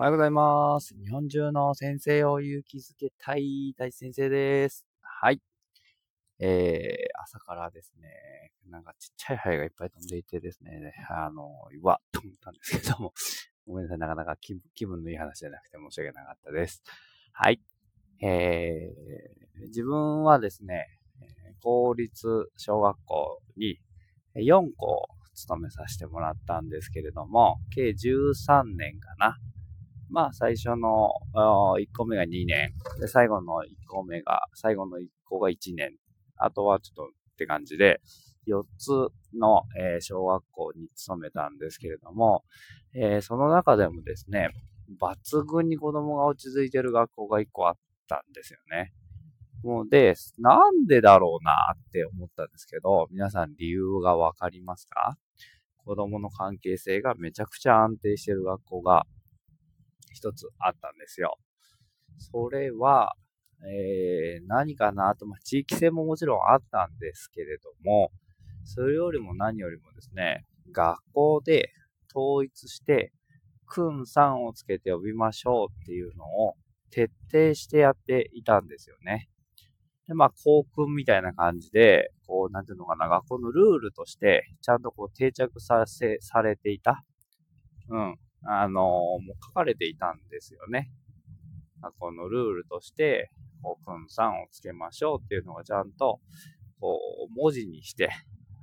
おはようございます。日本中の先生を勇気づけたい大先生です。はい。えー、朝からですね、なんかちっちゃいハエがいっぱい飛んでいてですね、あの、うわっと思ったんですけども、ごめんなさい、なかなか気分のいい話じゃなくて申し訳なかったです。はい。えー、自分はですね、公立小学校に4校勤めさせてもらったんですけれども、計13年かな。まあ、最初の1個目が2年。で、最後の1個目が、最後の1個が1年。あとはちょっとって感じで、4つの、えー、小学校に勤めたんですけれども、えー、その中でもですね、抜群に子供が落ち着いてる学校が1個あったんですよね。もうで、なんでだろうなって思ったんですけど、皆さん理由がわかりますか？子供の関係性がめちゃくちゃ安定してる学校が一つあったんですよ。それは、えー、何かなと、まあ、地域性ももちろんあったんですけれども、それよりも何よりもですね、学校で統一して、くんさんをつけて呼びましょうっていうのを徹底してやっていたんですよね。で、まあ、校訓みたいな感じで、こう、なんていうのかな、学校のルールとして、ちゃんとこう定着させ、されていた。うん。あの、もう書かれていたんですよね。学校のルールとして、こう、くんさんをつけましょうっていうのがちゃんと、こう、文字にして、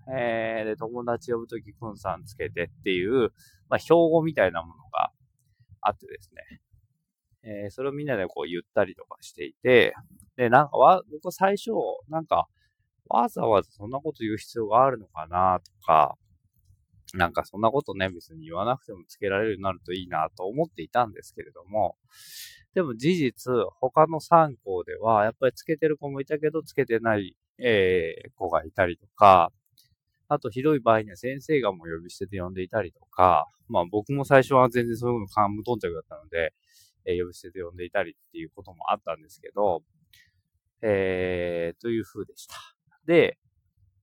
えー、で、友達呼ぶときくんさんつけてっていう、まあ、標語みたいなものがあってですね。えー、それをみんなでこう言ったりとかしていて、で、なんかわ、僕最初、なんか、わざわざそんなこと言う必要があるのかなとか、なんかそんなことね、別に言わなくてもつけられるようになるといいなと思っていたんですけれども、でも事実、他の3校では、やっぱりつけてる子もいたけど、つけてない、えー、子がいたりとか、あとひどい場合には先生がもう呼び捨てで呼んでいたりとか、まあ僕も最初は全然そういうの感無頓着だったので、えー、呼び捨てで呼んでいたりっていうこともあったんですけど、えー、という風でした。で、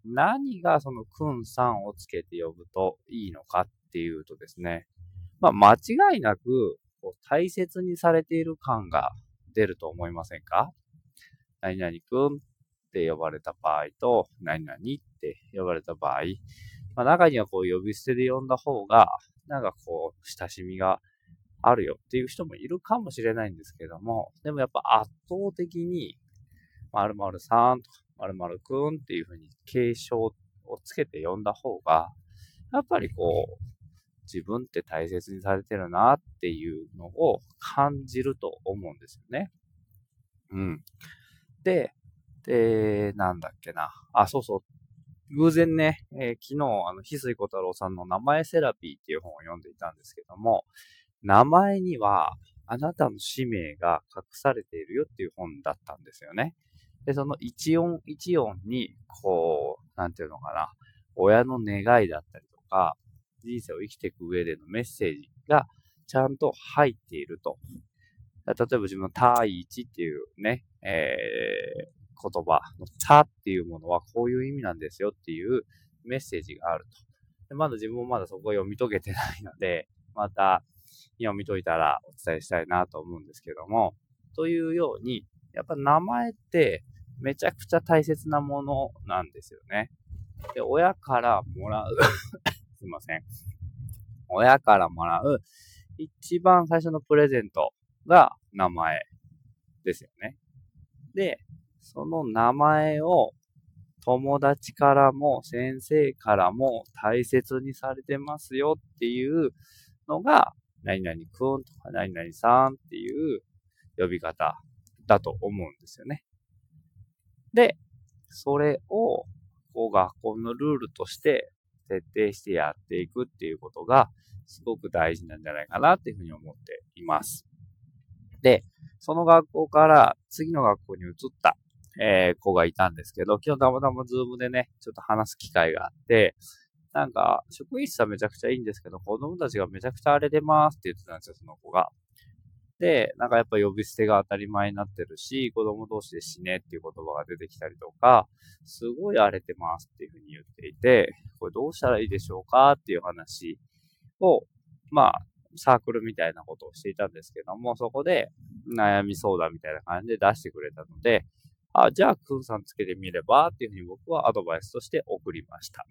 何がそのくんさんをつけて呼ぶといいのかっていうとですね、まあ間違いなくこう大切にされている感が出ると思いませんか？何々くんって呼ばれた場合と、何々って呼ばれた場合、まあ、中にはこう呼び捨てで呼んだ方が、なんかこう、親しみがあるよっていう人もいるかもしれないんですけども、でもやっぱ圧倒的に、〇〇さんとか、〇〇くんっていう風に継承をつけて呼んだ方が、やっぱりこう、自分って大切にされてるなっていうのを感じると思うんですよね。うん。で、で、なんだっけな。あ、そうそう。偶然ね、えー、昨日、あの、翡翠小太郎さんの名前セラピーっていう本を読んでいたんですけども、名前には、あなたの使命が隠されているよっていう本だったんですよね。で、その一音一音に、こう、なんていうのかな、親の願いだったりとか、人生を生きていく上でのメッセージがちゃんと入っていると。例えば自分の対一っていうね、えー、言葉のたっていうものはこういう意味なんですよっていうメッセージがあると。でまだ自分もまだそこを読み解けてないので、また読み解いたらお伝えしたいなと思うんですけども、というように、やっぱ名前ってめちゃくちゃ大切なものなんですよね。で、親からもらう すいません。親からもらう一番最初のプレゼントが名前ですよね。で、その名前を友達からも先生からも大切にされてますよっていうのが、何々くんとか何々さんっていう呼び方だと思うんですよね。で、それを、こう学校のルールとして徹底してやっていくっていうことが、すごく大事なんじゃないかなっていうふうに思っています。で、その学校から次の学校に移った、えー、子がいたんですけど、今日たまたまズームでね、ちょっと話す機会があって、なんか、職員室はめちゃくちゃいいんですけど、子供たちがめちゃくちゃ荒れてますって言ってたんですよ、その子が。で、なんかやっぱ呼び捨てが当たり前になってるし、子供同士で死ねっていう言葉が出てきたりとか、すごい荒れてますっていうふうに言っていて、これどうしたらいいでしょうかっていう話を、まあ、サークルみたいなことをしていたんですけども、そこで悩み相談みたいな感じで出してくれたので、あ、じゃあ、くんさんつけてみればっていうふうに僕はアドバイスとして送りました。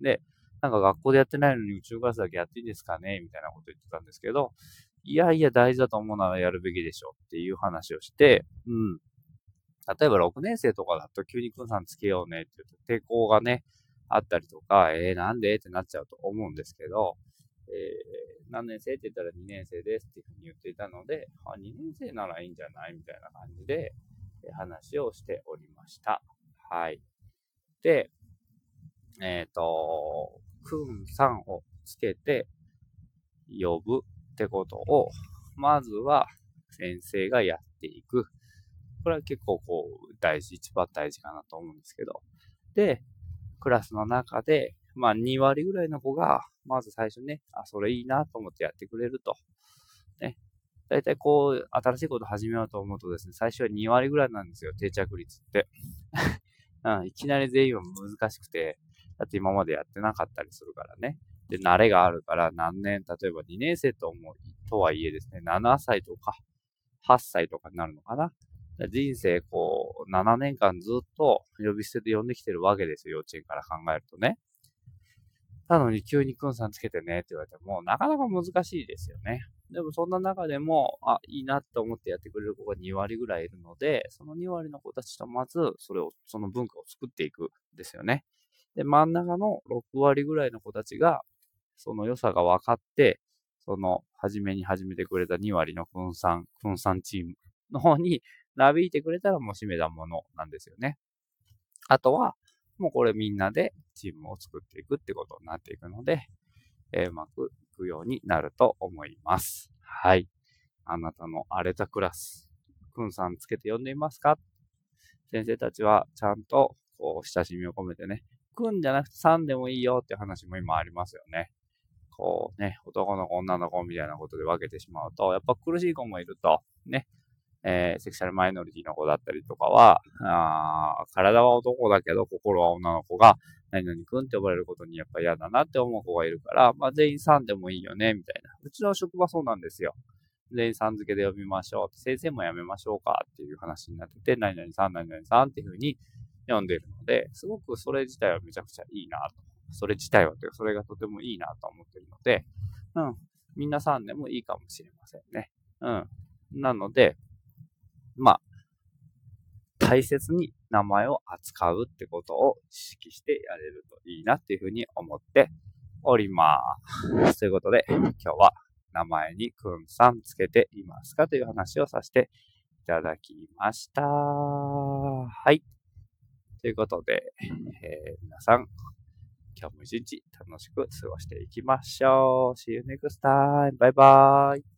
で、なんか学校でやってないのに宇宙ガスだけやっていいんですかねみたいなこと言ってたんですけど、いやいや大事だと思うならやるべきでしょっていう話をして、うん。例えば6年生とかだと急にくんさんつけようねって言うと抵抗がね、あったりとか、えー、なんでってなっちゃうと思うんですけど、えー、何年生って言ったら2年生ですっていうふうに言っていたので、あ、2年生ならいいんじゃないみたいな感じで、え話をしておりました。はい。で、えっ、ー、と、くんさんをつけて呼ぶってことを、まずは先生がやっていく。これは結構こう、大事、一番大事かなと思うんですけど。で、クラスの中で、まあ2割ぐらいの子が、まず最初ね、あ、それいいなと思ってやってくれると。ね。大体こう、新しいこと始めようと思うとですね、最初は2割ぐらいなんですよ、定着率って。うん、いきなり全員は難しくて、だって今までやってなかったりするからね。で、慣れがあるから何年、例えば2年生と思う、とはいえですね、7歳とか8歳とかになるのかな。人生こう、7年間ずっと呼び捨てで呼んできてるわけですよ、幼稚園から考えるとね。なのに急にくんさんつけてねって言われても、なかなか難しいですよね。でもそんな中でも、あ、いいなって思ってやってくれる子が2割ぐらいいるので、その2割の子たちとまず、それを、その文化を作っていくんですよね。で、真ん中の6割ぐらいの子たちが、その良さが分かって、その、初めに始めてくれた2割の分散、分散チームの方に なびいてくれたらもう締めたものなんですよね。あとは、もうこれみんなでチームを作っていくってことになっていくので、えー、うまくいくようになると思います。はい。あなたの荒れたクラス、くんさんつけて呼んでいますか？先生たちはちゃんとこう親しみを込めてね、くんじゃなくてさんでもいいよって話も今ありますよね。こうね、男の子、女の子みたいなことで分けてしまうと、やっぱ苦しい子もいると、ね、えー、セクシャルマイノリティの子だったりとかは、あ体は男だけど心は女の子が、何々くんって呼ばれることにやっぱ嫌だなって思う子がいるから、まあ全員さんでもいいよね、みたいな。うちの職場そうなんですよ。全員さん付けで呼びましょう。先生もやめましょうかっていう話になってて、何々さん、何々さんっていうふうに読んでいるので、すごくそれ自体はめちゃくちゃいいなと。それ自体はというか、それがとてもいいなと思っているので、うん。みんなさんでもいいかもしれませんね。うん。なので、まあ、大切に名前を扱うってことを意識してやれるといいなっていうふうに思っております。ということで、今日は名前にくんさんつけていますかという話をさせていただきました。はい。ということで、えー、皆さん、日も一日楽しく過ごしていきましょう。See you next time. バイバイ。